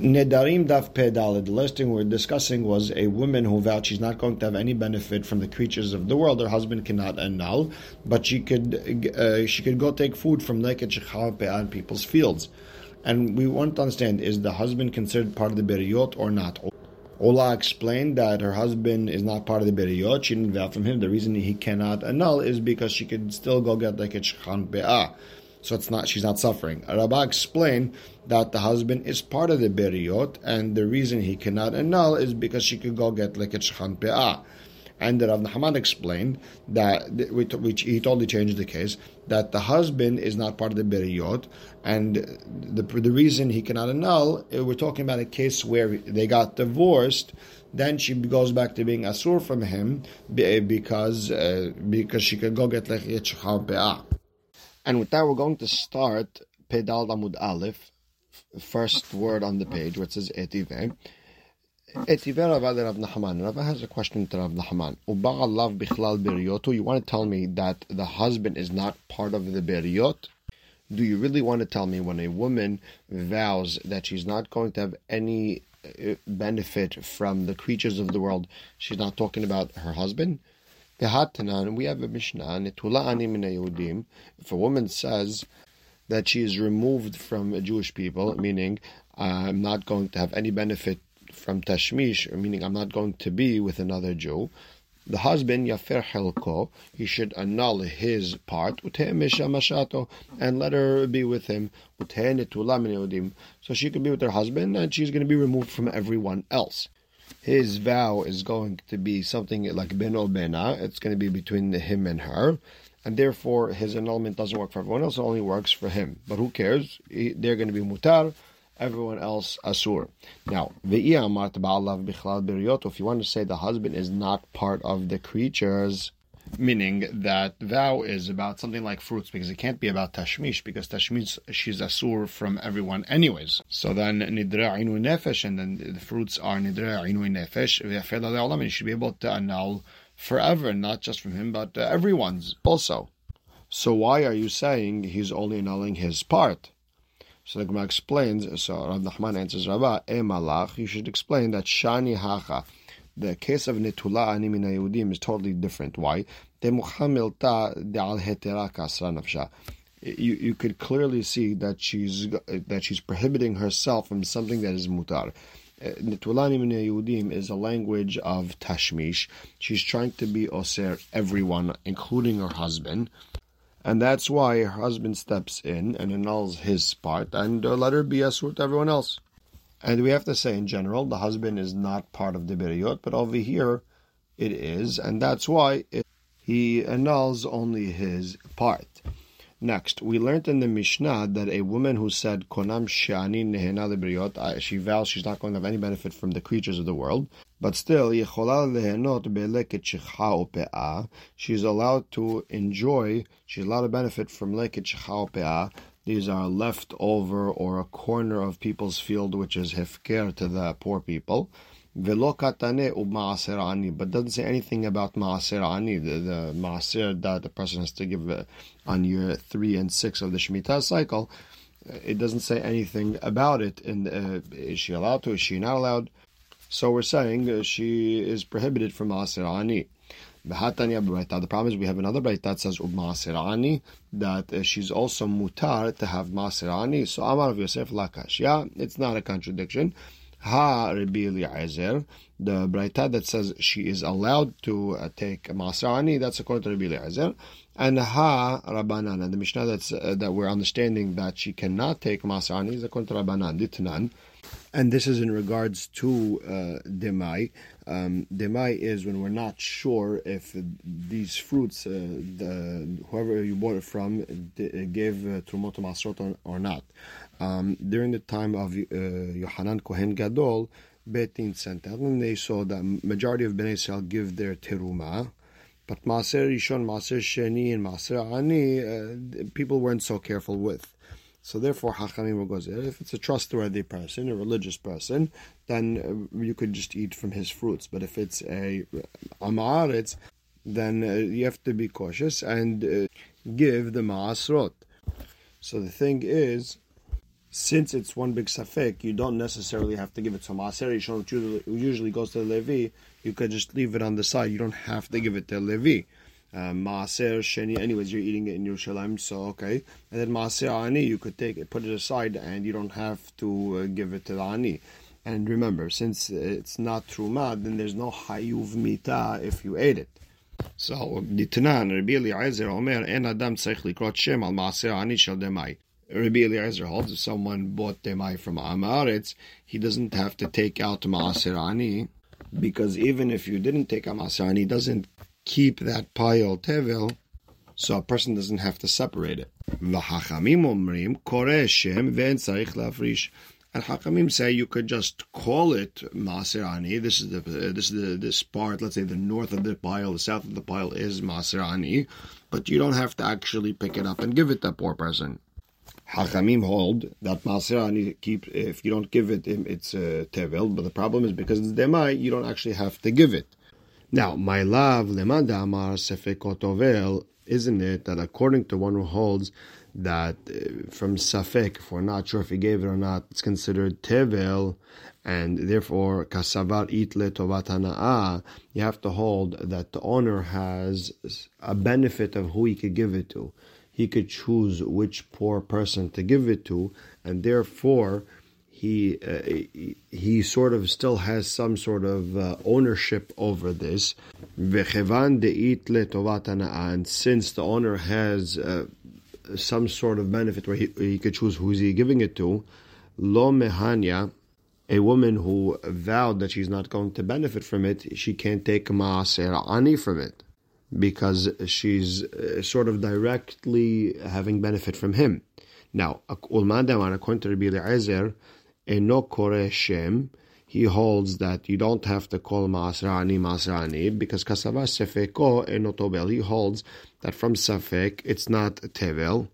Nedarim daf pedalid. The last thing we are discussing was a woman who vowed she's not going to have any benefit from the creatures of the world. Her husband cannot annul, but she could uh, she could go take food from Leket Shechar on people's fields. And we want to understand: is the husband considered part of the beriot or not? Ulla explained that her husband is not part of the beriot. She didn't vow from him. The reason he cannot annul is because she could still go get Leket Shechar so it's not she's not suffering. Rabbah explained that the husband is part of the beriot, and the reason he cannot annul is because she could go get like a pe'ah. And the Rav Nahman explained that, which he totally changed the case, that the husband is not part of the beriot, and the, the reason he cannot annul, eh, we're talking about a case where they got divorced, then she goes back to being asur from him because uh, because she could go get like pe'ah. And with that, we're going to start Pedal Amud Aleph, first word on the page, which says Etive. Etive Rav Rav Nahaman. Rav has a question to Rav Nahaman. Bichlal. You want to tell me that the husband is not part of the biryot? Do you really want to tell me when a woman vows that she's not going to have any uh, benefit from the creatures of the world, she's not talking about her husband? V'hatanan, we have a Mishnah, Netula ani min If a woman says that she is removed from Jewish people, meaning I'm not going to have any benefit from tashmish, meaning I'm not going to be with another Jew, the husband yafer helko, he should annul his part and let her be with him. So she can be with her husband, and she's going to be removed from everyone else his vow is going to be something like ben or bena. It's going to be between him and her, and therefore his annulment doesn't work for everyone else. It only works for him. But who cares? They're going to be mutar. Everyone else asur. Now, if you want to say the husband is not part of the creatures, meaning that vow is about something like fruits because it can't be about tashmish because tashmish she's asur from everyone anyways. So then nidra inu nefesh and then the fruits are nidra inu nefesh. And you should be able to annul forever, not just from him but everyone's also. So why are you saying he's only annulling his part? So the Gemara explains. So Rav Nachman answers, Rabba, e malach. You should explain that shani hacha the case of Netula Ani Min is totally different. Why? You, you could clearly see that she's that she's prohibiting herself from something that is mutar. Nitulani min Yehudim is a language of tashmish. She's trying to be oser everyone, including her husband. And that's why her husband steps in and annuls his part and uh, let her be asur to everyone else. And we have to say, in general, the husband is not part of the biriyot, but over here it is, and that's why it, he annuls only his part. Next, we learned in the Mishnah that a woman who said konam shani nehena lebriyot, uh, she vows she's not going to have any benefit from the creatures of the world, but still she's allowed to enjoy, she's allowed to benefit from leket these are left over or a corner of people's field which is hefker to the poor people. Katane u but doesn't say anything about maaser ani, the, the that the person has to give uh, on year three and six of the Shemitah cycle. It doesn't say anything about it. And uh, is she allowed to? Is she not allowed? So we're saying she is prohibited from maaser ani. The problem is we have another brayta that says ubmasirani that uh, she's also mutar to have masirani. So Amar Rav Yosef lakashya. It's not a contradiction. Ha Rabbi the brayta that says she is allowed to uh, take masirani. That's according to Rabbi Eliezer. And ha Rabbanan, and the Mishnah that's uh, that we're understanding that she cannot take masirani is according to Rabbanan. Ditnan. And this is in regards to uh, demai. Um, demai is when we're not sure if these fruits, uh, the, whoever you bought it from, gave uh, trumot masrot or not. Um, during the time of uh, Yohanan Kohen Gadol, Betin sent out, and they saw that majority of Bnei Israel give their teruma. But Maser Rishon, Maser Sheni, and Maser Ani, uh, people weren't so careful with. So therefore, Hachamim goes if it's a trustworthy person, a religious person, then uh, you could just eat from his fruits. But if it's a amaretz, then uh, you have to be cautious and uh, give the maasrot. So the thing is since it's one big safek, you don't necessarily have to give it to Maaser which usually, usually goes to the Levi. You could just leave it on the side. You don't have to give it to Levi. Uh, Maaser Sheni, anyways, you're eating it in Yerushalayim, so okay. And then Maaser Ani, you could take it, put it aside, and you don't have to uh, give it to the Ani. And remember, since it's not Truma, then there's no Hayuv Mita if you ate it. So, Nitanan, Rabbi Eliezer Omer, En Adam Tzech Likrot Shem Al Maaser Ani Shel Demai. Rabbi Eliezer holds if someone bought demai from Amaretz, he doesn't have to take out Maaser Ani, because even if you didn't take a Maaser Ani, doesn't keep that pile tevel, so a person doesn't have to separate it. And Hakamim say you could just call it Maaser Ani. This is the this is the this part. Let's say the north of the pile, the south of the pile is Maaser Ani, but you don't have to actually pick it up and give it to poor person. Hachamim hold that Maaser keep if you don't give it, it's uh, tevel. But the problem is because it's demai, you don't actually have to give it. Now, my love lemanda amar sefekot isn't it that according to one who holds that uh, from safek, if we're not sure if he gave it or not, it's considered tevel, and therefore kasavar itle tovat you have to hold that the owner has a benefit of who he could give it to. He could choose which poor person to give it to, and therefore he uh, he sort of still has some sort of uh, ownership over this. And since the owner has uh, some sort of benefit where he, he could choose who's he giving it to, lo mehanya, a woman who vowed that she's not going to benefit from it, she can't take maaser ani from it because she's uh, sort of directly having benefit from him. Now, according to Rabbi Eliezer, eno kore shem, he holds that you don't have to call Masrani Masrani because kasava sefeko enotobel. He holds that from safek it's not tevel.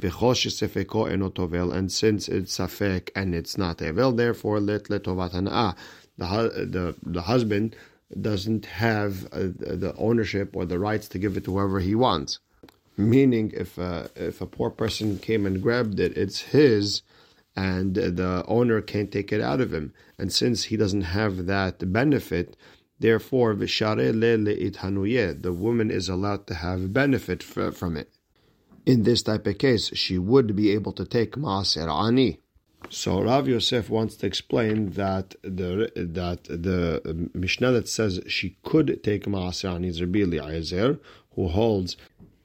V'chosh sefeko enotovel, and since it's safek and it's not tevel, therefore let letovat The the the husband doesn't have uh, the ownership or the rights to give it to whoever he wants. Meaning, if a, if a poor person came and grabbed it, it's his, and the owner can't take it out of him. And since he doesn't have that benefit, therefore, the woman is allowed to have benefit from it. In this type of case, she would be able to take maaser ani. So Rav Yosef wants to explain that the that the Mishnah that says she could take Maaser on Rabbi Eliezer, who holds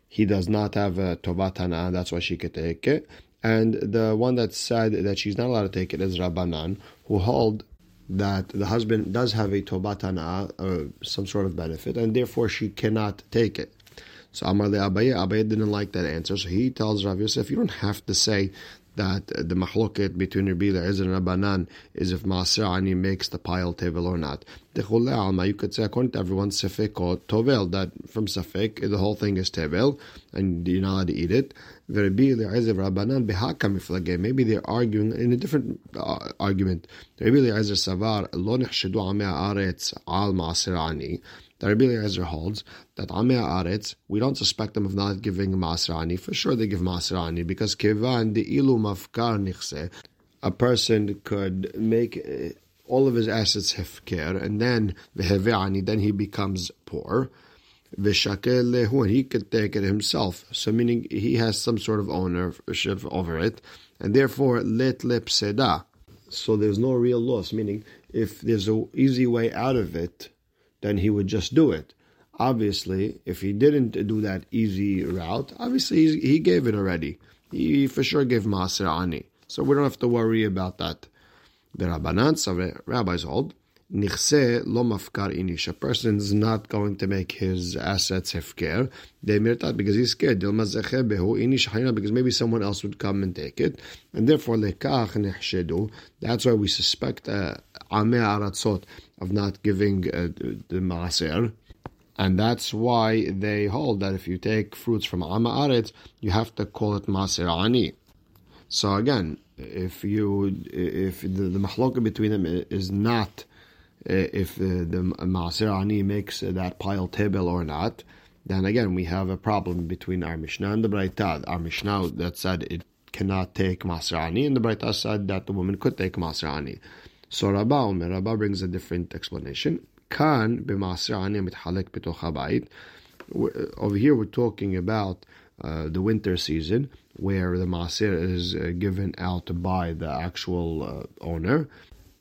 he does not have a Tovatana, that's why she could take it. And the one that said that she's not allowed to take it is Rabbanan, who hold that the husband does have a Tobatana, uh, some sort of benefit, and therefore she cannot take it. So Amar le Abaye, Abaye didn't like that answer, so he tells Rav Yosef, you don't have to say that the mahloket between Rabbi Eliezer and Rabbanan is if Maaser Ani makes the pile tevel or not. The alma, You could say according to everyone sefek or tovel that from sefek the whole thing is tevel and you're not allowed to eat it. Maybe they're arguing in a different uh, argument. Rabbi Eliezer savar lo nechshedu amei haaretz al Maaser Ani. The Rabbi Eliezer holds that Amei Aretz, we don't suspect them of not giving Masrani. For sure they give Masrani because Kevan Ilu Mafkar Nichse, a person could make eh, all of his assets hefker, and then then he becomes poor. Lehu, he could take it himself. So meaning he has some sort of ownership over it, and therefore let lip seda. So there's no real loss. Meaning, if there's an easy way out of it, then he would just do it. Obviously, if he didn't do that easy route, obviously he gave it already. He for sure gave Maser Ani. So we don't have to worry about that. The Rabbanan, rabbis hold, Nichse lo mafkar inish. A person is not going to make his assets hefker. They mirtat because he's scared. inish because maybe someone else would come and take it, and therefore lekach nechshedu. That's why we suspect uh, ame aratzot of not giving uh, the maaser. And that's why they hold that if you take fruits from Ama Aretz, you have to call it Maser Ani. So again, if you if the, the between them is not uh, if the, the Maser Ani makes that pile table or not, then again we have a problem between our Mishnah and the Braitad. Our Mishnah that said it cannot take Masrani, and the Braita said that the woman could take Masrani. So Rabba Omer, Rabba brings a different explanation. Kan b'Masrani mithalek b'toch Over here, we're talking about uh, the winter season, where the Masir is uh, given out by the actual uh, owner.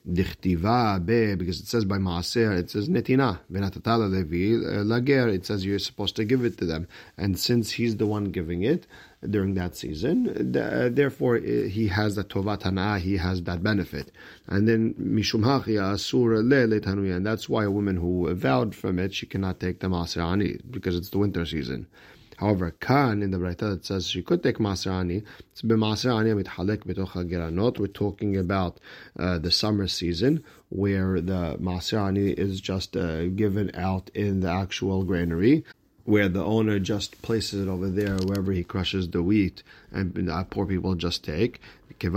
Because it says by maaser it says netina v'natatala levi lager it says you're supposed to give it to them. And since he's the one giving it during that season uh, therefore uh, he has that tovat hana he has that benefit. And then mishum asur le and that's why a woman who vowed from it she cannot take the maaser ani because it's the winter season However, Khan in the Braita that says she could take Masrani, it's b'Masrani mithalek b'toch geranot. We're talking about uh, the summer season where the Masrani is just uh, given out in the actual granary where the owner just places it over there wherever he crushes the wheat and uh, poor people just take. It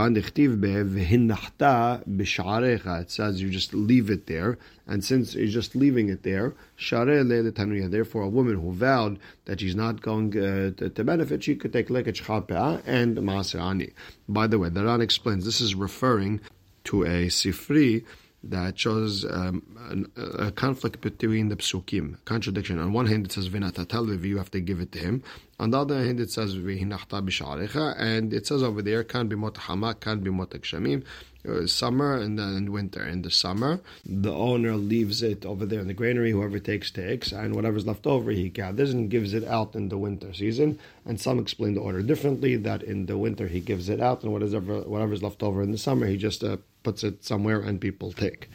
says you just leave it there, and since you're just leaving it there, therefore a woman who vowed that she's not going uh, to, to, benefit, she could take lekech chapea and maserani. By the way, the Ran explains this is referring to a sifri that shows um, a, conflict between the psukim, contradiction. On one hand, it says v'natatal you have to give it to him. On the other hand, it says b'sharecha, and it says over there can be motahama, can be motak uh, Summer and then winter. In the summer, the owner leaves it over there in the granary. Whoever takes takes, and whatever's left over he gathers and gives it out in the winter season. And some explain the order differently. That in the winter he gives it out, and whatever whatever's left over in the summer he just uh, puts it somewhere and people take.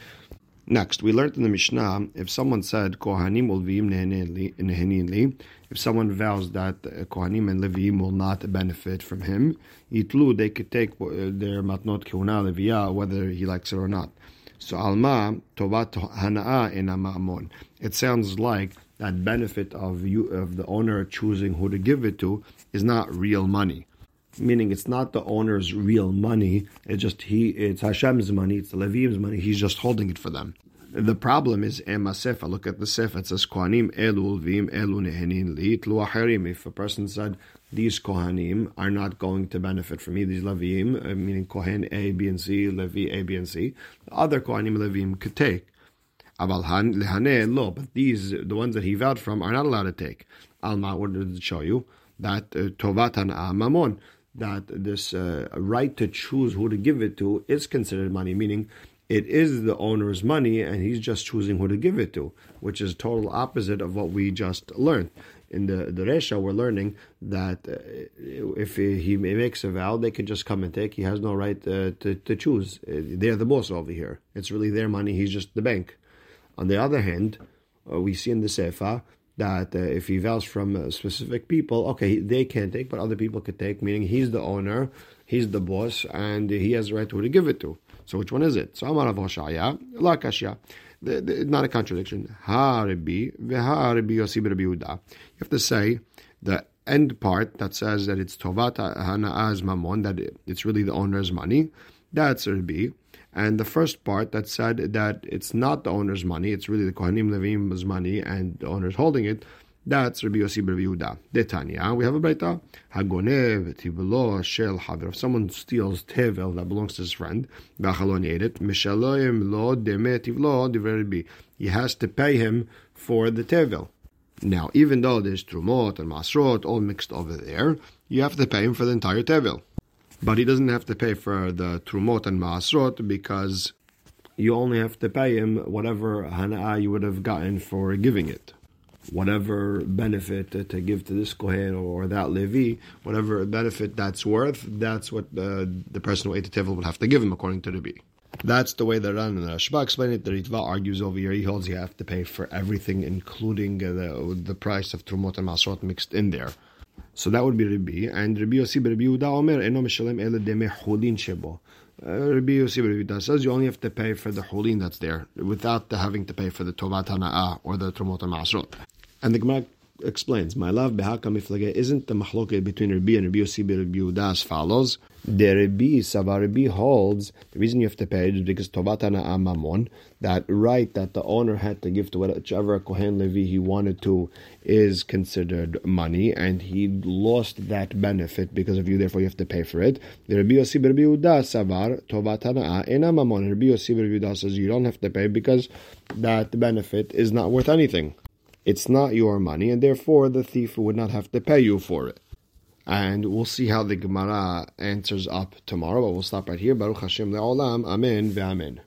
Next, we learned in the Mishnah if someone said Kohanim li, if someone vows that Kohanim and Levim will not benefit from him, itlu they could take uh, their matnot kehuna levia whether he likes it or not. So alma tovat hana'a in ma'amon. It sounds like that benefit of you of the owner choosing who to give it to is not real money meaning it's not the owner's real money. It's just he, it's Hashem's money. It's the Levim's money. He's just holding it for them. The problem is Ema Sefa. Look at the Sefa. It says Kohanim elu vim elu nehenin. If a person said these Kohanim are not going to benefit from me, these Levim, uh, meaning Kohen A, B, and C, Levi A, B, and C, the other Kohanim Levim could take. Aval lehane lo, but these the ones that he vowed from are not allowed to take. Alma, what did it show you? That uh, tovatan amamon that this uh, right to choose who to give it to is considered money, meaning it is the owner's money and he's just choosing who to give it to, which is total opposite of what we just learned. In the, the Resha, we're learning that uh, if he makes a vow, they can just come and take. He has no right uh, to, to choose. Uh, they're the boss over here. It's really their money. He's just the bank. On the other hand, we see in the Sefa that uh, if he vows from uh, specific people, okay, they can't take, but other people could take, meaning he's the owner, he's the boss, and he has the right to to give it to. So which one is it? So Amar Rav Hoshaya, La Kashya. Not a contradiction. Ha Rabbi, Veha Rabbi Yossi Rabbi. You have to say the end part that says that it's Tovat Hana'az Mamon, that it's really the owner's money. That's Rabbi. And the first part that said that it's not the owner's money, it's really the Kohanim Levim's money and the owner's holding it, that's Rabbi Yossi Rabbi Yehuda. Detanya, we have a Braita. Hagonev tivelo shel haver. If someone steals tevel that belongs to his friend, b'achalon ate it, mishaloim lo deme tivlo divrei He has to pay him for the tevel. Now, even though there's trumot and masrot all mixed over there, you have to pay him for the entire tevel. But he doesn't have to pay for the trumot and maasrot because you only have to pay him whatever hana'ah you would have gotten for giving it. Whatever benefit to give to this Kohen or that Levi, whatever benefit that's worth, that's what the, the person who ate the table would have to give him according to the B. That's the way the Ran and the Rashba explain it. The Ritva argues over here. He holds you have to pay for everything, including uh, the, the price of Trumot and Masrot mixed in there. So that would be Rabbi. And Rabbi Yossi Rabbi Yehuda Omer, Eno Mishalem Ele Deme Hulin Shebo. Uh, Rabbi Yossi Rabbi Yehuda says you only have to pay for the Hulin that's there, without having to pay for the Tovat Hana'ah or the Tromot Masrot. And the Gemara explains, my love behakam miflage isn't the mahloket between Rabbi and Rabbi Yossi Rabbi Yehuda as follows. The Rabbi Savar Rabbi holds the reason you have to pay is because tovatana amamon that right that the owner had to give to whichever Kohen Levi he wanted to is considered money, and he lost that benefit because of you. Therefore, you have to pay for it. The Rabbi Yossi Rabbi Yehuda Savar tovatana enamamon. Rabbi Yossi Rabbi Yehuda says you don't have to pay because that benefit is not worth anything. It's not your money, and therefore the thief would not have to pay you for it. And we'll see how the Gemara answers up tomorrow, but we'll stop right here. Baruch Hashem le'olam. Amen ve'amen.